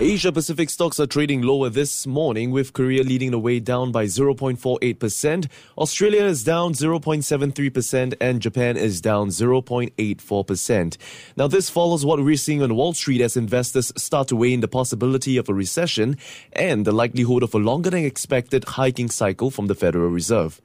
Asia Pacific stocks are trading lower this morning, with Korea leading the way down by 0.48%. Australia is down 0.73%, and Japan is down 0.84%. Now, this follows what we're seeing on Wall Street as investors start to weigh in the possibility of a recession and the likelihood of a longer than expected hiking cycle from the Federal Reserve.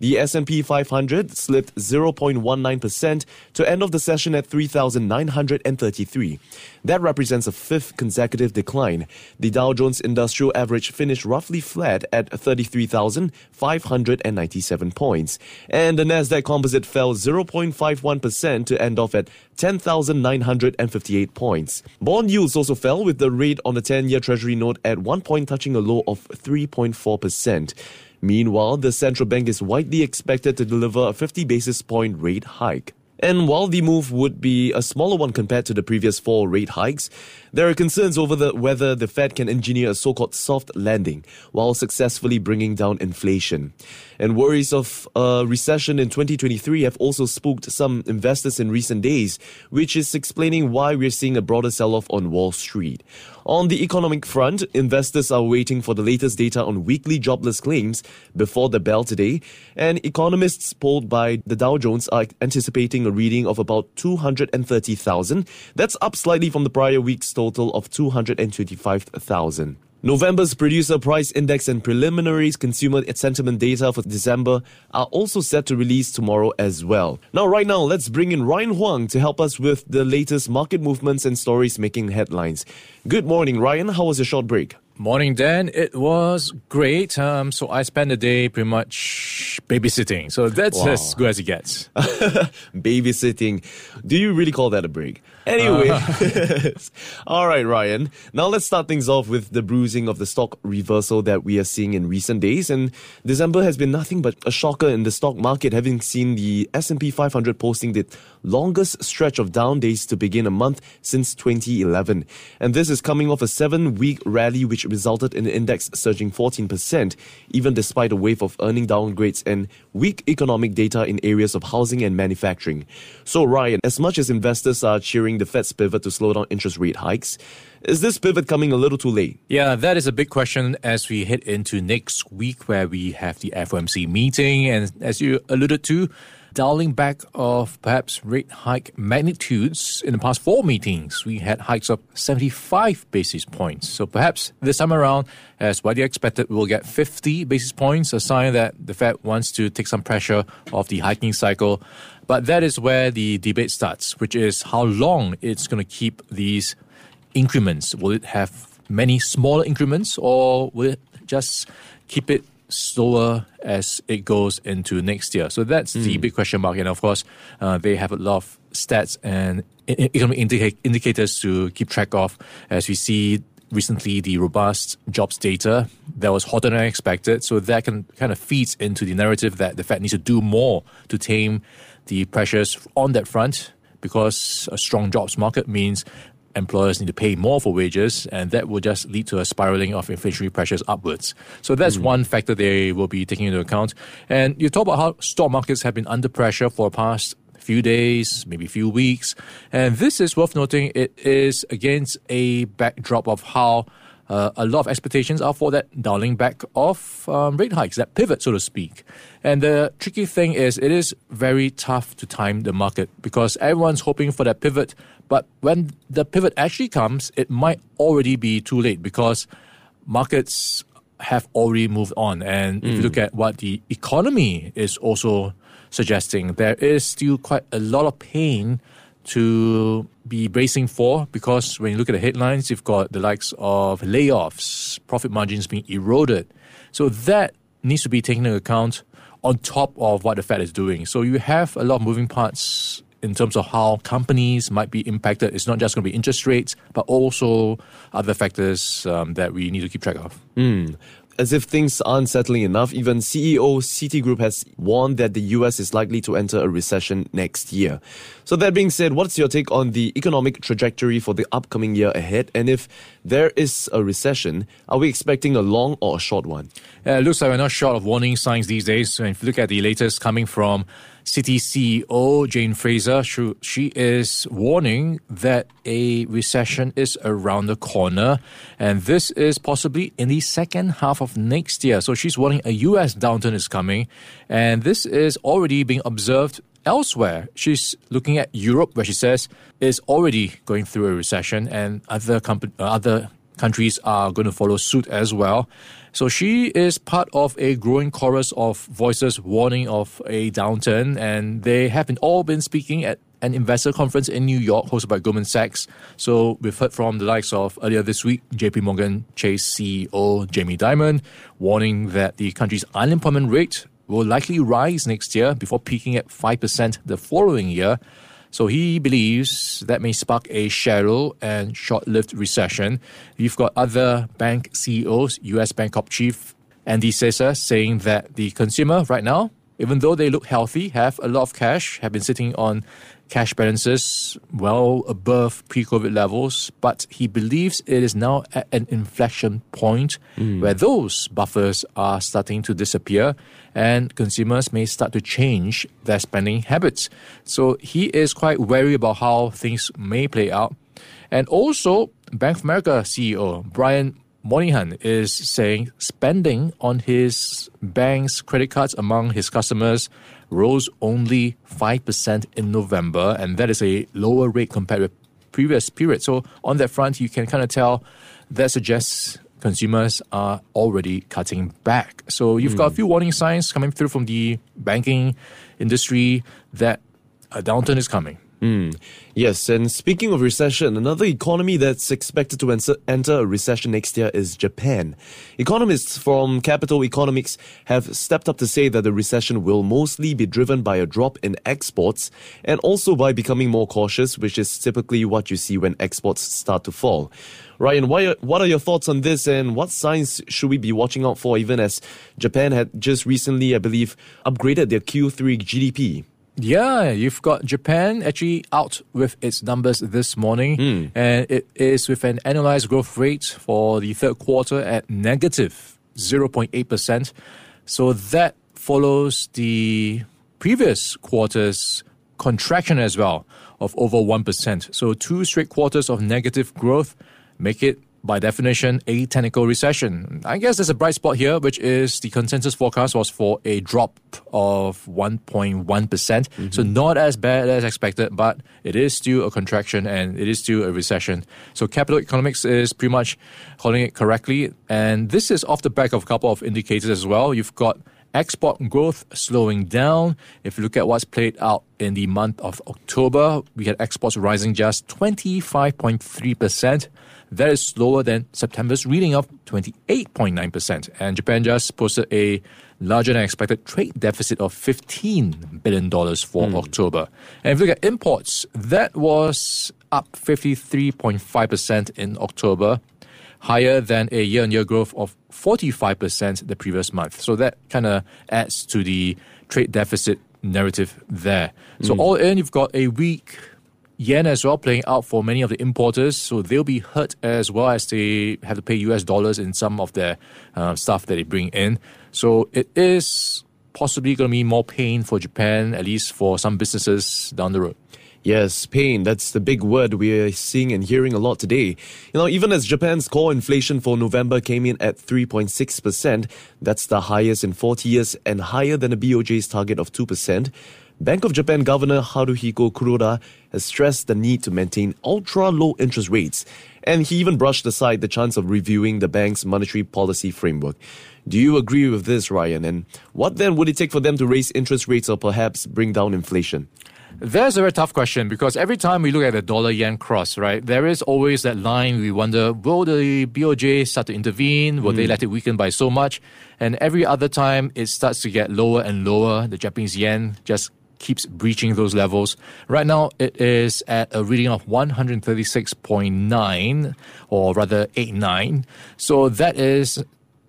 The S&P 500 slipped 0.19% to end of the session at 3,933. That represents a fifth consecutive decline. The Dow Jones Industrial Average finished roughly flat at 33,597 points, and the Nasdaq Composite fell 0.51% to end off at 10,958 points. Bond yields also fell with the rate on the 10-year Treasury note at one point touching a low of 3.4%. Meanwhile, the central bank is widely expected to deliver a 50 basis point rate hike. And while the move would be a smaller one compared to the previous four rate hikes, there are concerns over the, whether the Fed can engineer a so-called soft landing while successfully bringing down inflation. And worries of a recession in 2023 have also spooked some investors in recent days, which is explaining why we're seeing a broader sell-off on Wall Street. On the economic front, investors are waiting for the latest data on weekly jobless claims before the bell today, and economists polled by the Dow Jones are anticipating a reading of about 230,000. That's up slightly from the prior week's total of 225,000. November's producer price index and preliminary consumer sentiment data for December are also set to release tomorrow as well. Now, right now, let's bring in Ryan Huang to help us with the latest market movements and stories making headlines. Good morning, Ryan. How was your short break? Morning, Dan. It was great. Um, so I spent the day pretty much babysitting. So that's wow. as good as it gets. babysitting. Do you really call that a break? Anyway, uh. all right, Ryan. Now let's start things off with the bruising of the stock reversal that we are seeing in recent days. And December has been nothing but a shocker in the stock market, having seen the S&P 500 posting the longest stretch of down days to begin a month since 2011. And this is coming off a seven-week rally, which resulted in the index surging 14%, even despite a wave of earning downgrades and weak economic data in areas of housing and manufacturing. So, Ryan, as much as investors are cheering the Fed's pivot to slow down interest rate hikes. Is this pivot coming a little too late? Yeah, that is a big question as we head into next week where we have the FOMC meeting. And as you alluded to, dialing back of perhaps rate hike magnitudes in the past four meetings, we had hikes of 75 basis points. So perhaps this time around, as widely expected, we'll get 50 basis points, a sign that the Fed wants to take some pressure off the hiking cycle. But that is where the debate starts, which is how long it's going to keep these increments. Will it have many smaller increments or will it just keep it slower as it goes into next year? So that's mm. the hmm. big question mark. And of course, uh, they have a lot of stats and economic indica- indicators to keep track of as we see recently the robust jobs data that was hotter than expected. So that can kind of feeds into the narrative that the Fed needs to do more to tame the pressures on that front because a strong jobs market means employers need to pay more for wages, and that will just lead to a spiraling of inflationary pressures upwards. So that's mm. one factor they will be taking into account. And you talk about how stock markets have been under pressure for the past few days, maybe few weeks, and this is worth noting. It is against a backdrop of how uh, a lot of expectations are for that dialing back of um, rate hikes, that pivot, so to speak. And the tricky thing is, it is very tough to time the market because everyone's hoping for that pivot. But when the pivot actually comes, it might already be too late because markets have already moved on. And mm. if you look mm. at what the economy is also suggesting, there is still quite a lot of pain to be bracing for because when you look at the headlines, you've got the likes of layoffs, profit margins being eroded. So that needs to be taken into account on top of what the Fed is doing. So you have a lot of moving parts in terms of how companies might be impacted. It's not just going to be interest rates, but also other factors um, that we need to keep track of. Mm. As if things aren't settling enough, even CEO Citigroup has warned that the US is likely to enter a recession next year. So, that being said, what's your take on the economic trajectory for the upcoming year ahead? And if there is a recession, are we expecting a long or a short one? Uh, looks like we're not short of warning signs these days. And if you look at the latest coming from Citi CEO Jane Fraser, she is warning that a recession is around the corner, and this is possibly in the second half of next year. So she's warning a U.S. downturn is coming, and this is already being observed elsewhere. She's looking at Europe, where she says is already going through a recession, and other comp- uh, other countries are going to follow suit as well. So she is part of a growing chorus of voices warning of a downturn, and they have been all been speaking at an investor conference in New York hosted by Goldman Sachs. So we've heard from the likes of earlier this week, JP Morgan Chase CEO Jamie Dimon warning that the country's unemployment rate will likely rise next year before peaking at 5% the following year. So he believes that may spark a shallow and short lived recession. You've got other bank CEOs, US Bank Bancorp chief Andy Cecere, saying that the consumer right now, even though they look healthy, have a lot of cash, have been sitting on cash balances well above pre COVID levels, but he believes it is now at an inflection point mm. where those buffers are starting to disappear and consumers may start to change their spending habits. So he is quite wary about how things may play out. And also, Bank of America CEO Brian Moynihan is saying spending on his bank's credit cards among his customers rose only 5% in November, and that is a lower rate compared with previous periods. So on that front, you can kind of tell that suggests consumers are already cutting back. So you've mm. got a hmm. few warning signs coming through from the banking industry that a downturn is coming. Mm. Yes, and speaking of recession, another economy that's expected to enter a recession next year is Japan. Economists from Capital Economics have stepped up to say that the recession will mostly be driven by a drop in exports and also by becoming more cautious, which is typically what you see when exports start to fall. Ryan, what are your thoughts on this and what signs should we be watching out for even as Japan had just recently, I believe, upgraded their Q3 GDP? Yeah, you've got Japan actually out with its numbers this morning, mm. and it is with an annualized growth rate for the third quarter at negative 0.8%. So that follows the previous quarter's contraction as well of over 1%. So two straight quarters of negative growth make it by definition, a technical recession. I guess there's a bright spot here, which is the consensus forecast was for a drop of 1.1%. mm hmm So not as bad as expected, but it is still a contraction and it is still a recession. So capital economics is pretty much calling it correctly. And this is off the back of a couple of indicators as well. You've got export growth slowing down. If you look at what's played out in the month of October, we had exports rising just 25.3%. That is slower than September's reading of 28.9%. And Japan just posted a larger than expected trade deficit of $15 billion for mm. October. And if you look at imports, that was up 53.5% in October, higher than a year on year growth of 45% the previous month. So that kind of adds to the trade deficit narrative there. So, mm. all in, you've got a weak yen as well playing out for many of the importers, so they'll be hurt as well as they have to pay US dollars in some of their uh, stuff that they bring in. So it is possibly going to be more pain for Japan, at least for some businesses down the road. Yes, pain. That's the big word we're seeing and hearing a lot today. You know, even as Japan's core inflation for November came in at 3.6%, that's the highest in 40 years and higher than the BOJ's target of 2%. Bank of Japan Governor Haruhiko Kuroda has stressed the need to maintain ultra low interest rates, and he even brushed aside the chance of reviewing the bank's monetary policy framework. Do you agree with this, Ryan? And what then would it take for them to raise interest rates or perhaps bring down inflation? That's a very tough question because every time we look at the dollar yen cross, right, there is always that line we wonder will the BOJ start to intervene? Will mm. they let it weaken by so much? And every other time it starts to get lower and lower, the Japanese yen just keeps breaching those levels. Right now, it is at a reading of 136.9, or rather 89. So that is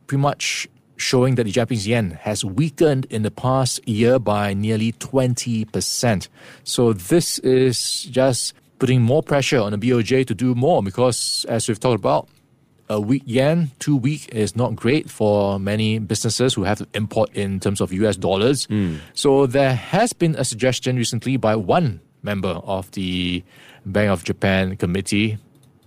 pretty much showing that the Japanese yen has weakened in the past year by nearly 20%. So this is just putting more pressure on the BOJ to do more because, as we've talked about, a weak yen, too weak, is not great for many businesses who have to import in terms of US dollars. Hmm. So there has been a suggestion recently by one member of the Bank of Japan committee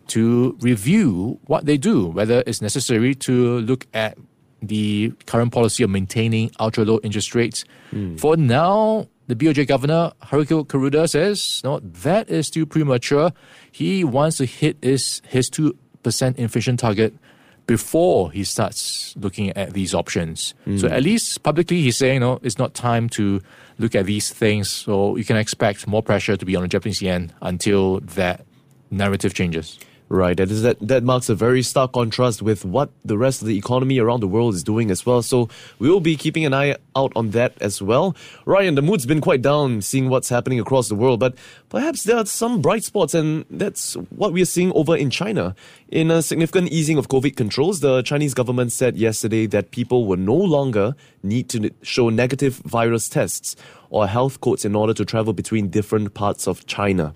to review what they do, whether it's necessary to look at the current policy of maintaining ultra low interest rates. Hmm. For now, the BOJ governor, Haruki Kuroda, says no, that is still premature. He wants to hit his, his 2% inflation target before he starts looking at these options. So hmm. at least publicly, he's saying, no, it's not time to look at these things. So you can expect more pressure to be on the Japanese yen until that narrative changes. Right, that is that that marks a very stark contrast with what the rest of the economy around the world is doing as well. So we will be keeping an eye out on that as well. Ryan, the mood's been quite down seeing what's happening across the world, but perhaps there are some bright spots, and that's what we are seeing over in China. In a significant easing of COVID controls, the Chinese government said yesterday that people will no longer need to show negative virus tests or health codes in order to travel between different parts of China.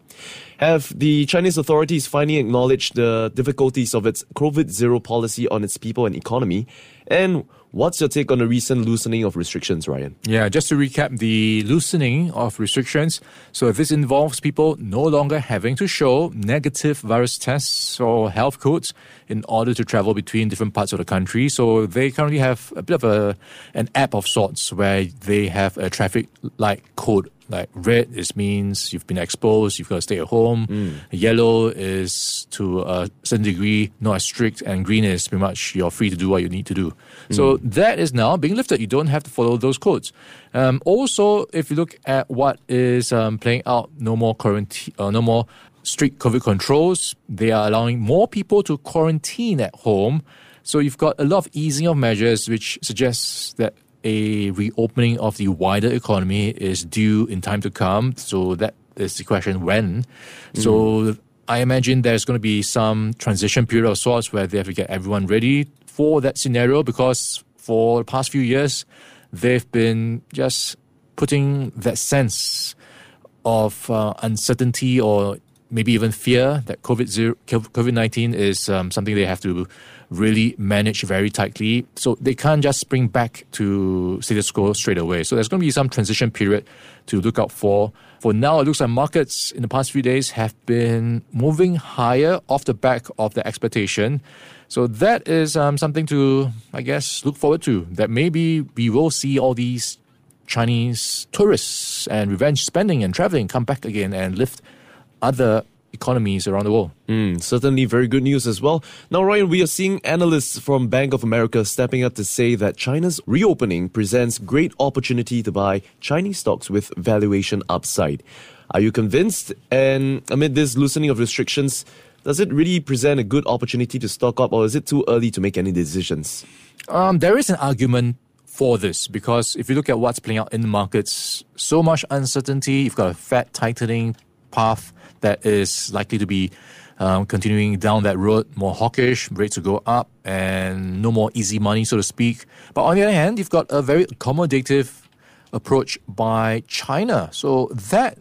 Have the Chinese authorities finally acknowledged the difficulties of its COVID zero policy on its people and economy? And what's your take on the recent loosening of restrictions, Ryan? Yeah, just to recap the loosening of restrictions. So this involves people no longer having to show negative virus tests or health codes in order to travel between different parts of the country. So they currently have a bit of a an app of sorts where they have a traffic light code. Like red is means you've been exposed, you've got to stay at home. Yellow is to a certain degree not as strict, and green is pretty much you're free to do what you need to do. So that is now being lifted. You don't have to follow those codes. Um, also, if you look at what is um, playing out, no more quarantine, uh, no more strict COVID controls. They are allowing more people to quarantine at home. So you've got a lot of easing of measures, which suggests that a reopening of the wider economy is due in time to come. So that is the question when. So I imagine there's going to be some transition period of sorts where they have to get everyone ready for that scenario because for the past few years, they've been just putting that sense of uh, uncertainty or maybe even fear that COVID COVID nineteen is um, something they have to really manage very tightly. So they can't just spring back to status quo straight away. So there's going to be some transition period to look out for. For now, it looks like markets in the past few days have been moving higher off the back of the expectation. So that is um, something to, I guess, look forward to. That maybe we will see all these Chinese tourists and revenge spending and traveling come back again and lift other economies around the world. Mm, certainly very good news as well. Now, Ryan, we are seeing analysts from Bank of America stepping up to say that China's reopening presents great opportunity to buy Chinese stocks with valuation upside. Are you convinced? And amid this loosening of restrictions, does it really present a good opportunity to stock up, or is it too early to make any decisions? Um, there is an argument for this because if you look at what's playing out in the markets, so much uncertainty. You've got a Fed tightening path that is likely to be um, continuing down that road, more hawkish, rates to go up, and no more easy money, so to speak. But on the other hand, you've got a very accommodative approach by China. So that,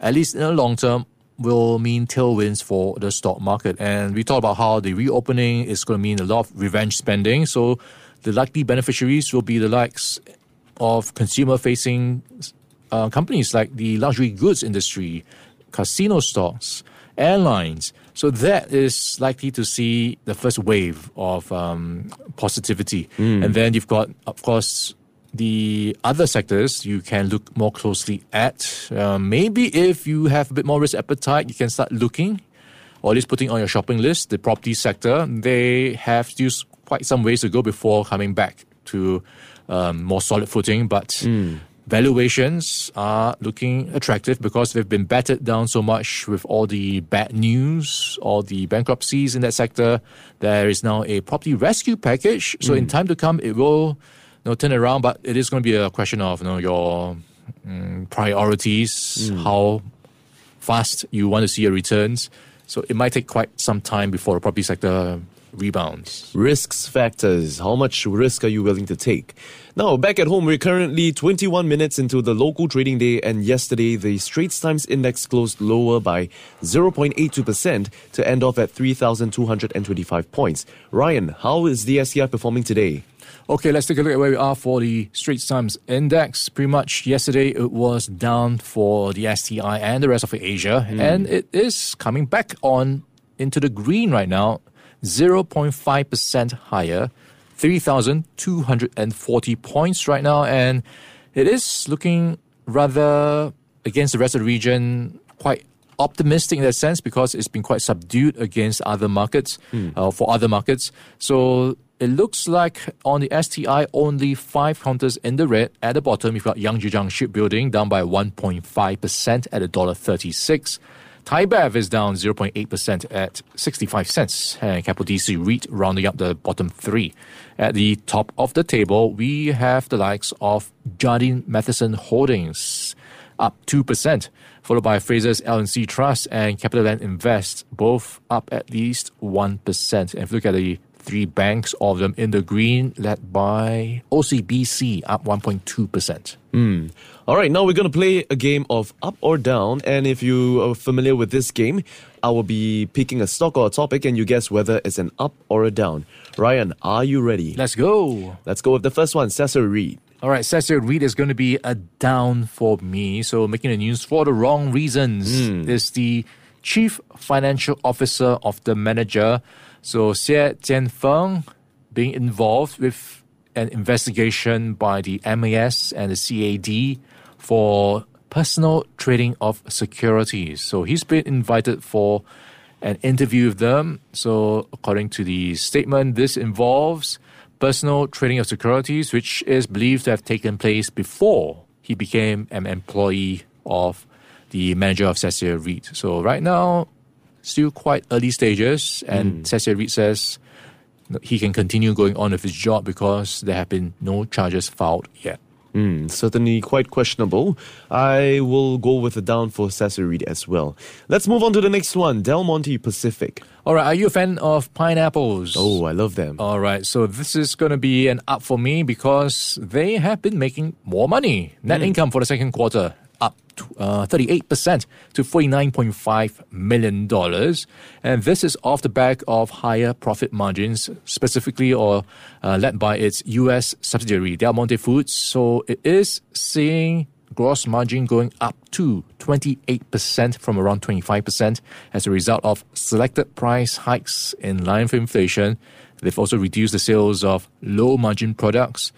at least in the long term, will mean tailwinds for the stock market. And we talked about how the reopening is going to mean a lot of revenge spending. So the likely beneficiaries will be the likes of consumer facing uh, companies like the luxury goods industry, casino stocks, airlines. So that is likely to see the first wave of um, positivity. And then you've got, of course, the other sectors you can look more closely at. Um, maybe if you have a bit more risk appetite, you can start looking or at least putting on your shopping list the property sector. They have still quite some ways to go before coming back to um, more solid footing, but valuations are looking attractive because they've been battered down so much with all the bad news, all the bankruptcies in that sector. There is now a property rescue package, so in time to come, it will you know, turn around, but it is going to be a question of you know your mm, priorities, how fast you want to see your returns. So it might take quite some time before the property sector rebounds. Risks factors. How much risk are you willing to take? Now, back at home, we're currently 21 minutes into the local trading day, and yesterday the Straits Times Index closed lower by 0.82% to end off at 3,225 points. Ryan, how is the STI performing today? Okay, let's take a look at where we are for the Straits Times Index. Pretty much yesterday it was down for the STI and the rest of Asia, mm. and it is coming back on into the green right now, 0.5% higher, 3,240 points right now, and it is looking rather against the rest of the region quite optimistic in that sense because it's been quite subdued against other markets mm. uh, for other markets. So it looks like on the STI, only five counters in the red. At the bottom, you've got Yangzijiang Shipbuilding down by 1.5% at $1.36. ThaiBev is down 0.8% at 65 cents. And Keppel DC REIT rounding up the bottom three. At the top of the table, we have the likes of Jardine Matheson Holdings up 2%, followed by Frasers L&C Trust and CapitaLand Invest, both up at least 1%. And if you look at the three banks, all of them in the green, led by OCBC, up 1.2%. Mm. All right, now we're going to play a game of up or down. And if you are familiar with this game, I will be picking a stock or a topic and you guess whether it's an up or a down. Ryan, are you ready? Let's go. Let's go with the first one, Sasseur REIT. All right, Sasseur REIT is going to be a down for me. So making the news for the wrong reasons. Mm. Is the chief financial officer of the manager so Xie Jianfeng being involved with an investigation by the MAS and the CAD for personal trading of securities. So he's been invited for an interview with them. So according to the statement, this involves personal trading of securities, which is believed to have taken place before he became an employee of the manager of Sasseur REIT. So right now, still quite early stages, and mm. Sasseur REIT says he can continue going on with his job because there have been no charges filed yet. Mm, certainly quite questionable. I will go with a down for Sasseur REIT as well. Let's move on to the next one Del Monte Pacific. All right, are you a fan of pineapples? Oh, I love them. All right, so this is going to be an up for me because they have been making more money. Net mm. income for the second quarter uh, 38% to $49.5 million. And this is off the back of higher profit margins, specifically or uh, led by its U.S. subsidiary, Del Monte Foods. So it is seeing gross margin going up to 28% from around 25% as a result of selected price hikes in line with inflation. They've also reduced the sales of low margin products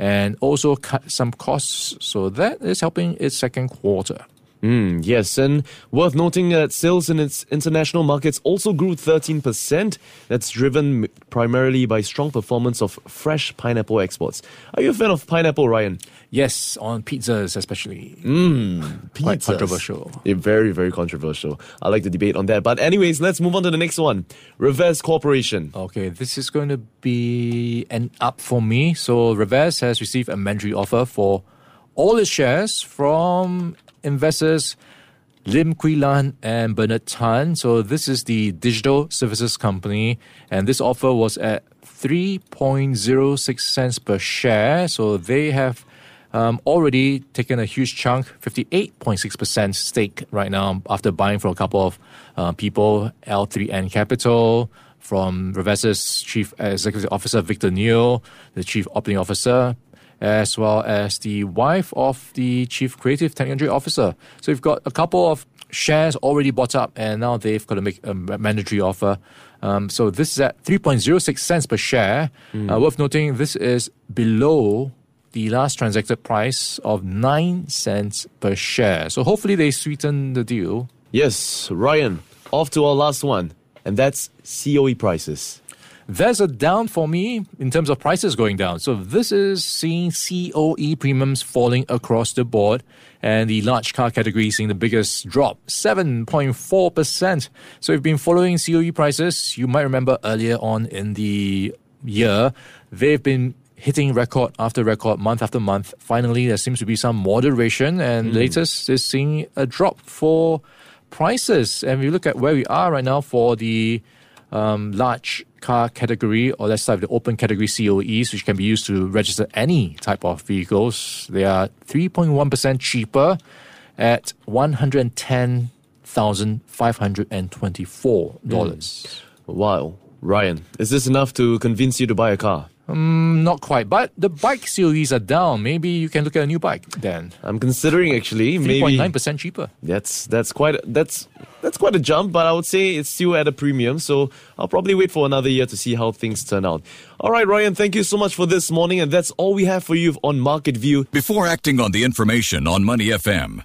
and also cut some costs. So that is helping its second quarter. Mm, yes, and worth noting that sales in its international markets also grew 13%. That's driven primarily by strong performance of fresh pineapple exports. Are you a fan of pineapple, Ryan? Yes, on pizzas especially. Mmm, Quite controversial. Yeah, very, very controversial. I like the debate on that. But anyways, let's move on to the next one. Revez Corporation. Okay, this is going to be an up for me. So Revez has received a mandatory offer for all its shares from investors Lim Quy Lan and Bernard Tan. So this is the digital services company, and this offer was at 3.06 cents per share. So they have um, already taken a huge chunk, 58.6% stake right now after buying from a couple of uh, people, L3N Capital, from Revez's Chief Executive Officer Victor Neo, the Chief Operating Officer, as well as the wife of the Chief Creative Technology Officer. So we've got a couple of shares already bought up, and now they've got to make a mandatory offer. Um, so this is at 3.06 cents per share. Mm. Uh, worth noting, this is below the last transacted price of 9 cents per share. So hopefully they sweeten the deal. Yes, Ryan, off to our last one, and that's COE prices there's a down for me in terms of prices going down. So this is seeing COE premiums falling across the board and the large car category seeing the biggest drop, 7.4%. So if you've been following COE prices, you might remember earlier on in the year, they've been hitting record after record, month after month. Finally, there seems to be some moderation, and mm. latest is seeing a drop for prices. And we look at where we are right now for the um, large car category, or let's start with the open category COEs, which can be used to register any type of vehicles. They are 3.1% cheaper at $110,524. Mm. Wow. Ryan, is this enough to convince you to buy a car? Um, not quite, but the bike COEs are down. Maybe you can look at a new bike then. I'm considering actually maybe 3.9% cheaper. That's that's quite that's that's quite a jump, but I would say it's still at a premium. So I'll probably wait for another year to see how things turn out. All right, Ryan, thank you so much for this morning, and that's all we have for you on Market View. Before acting on the information on Money FM,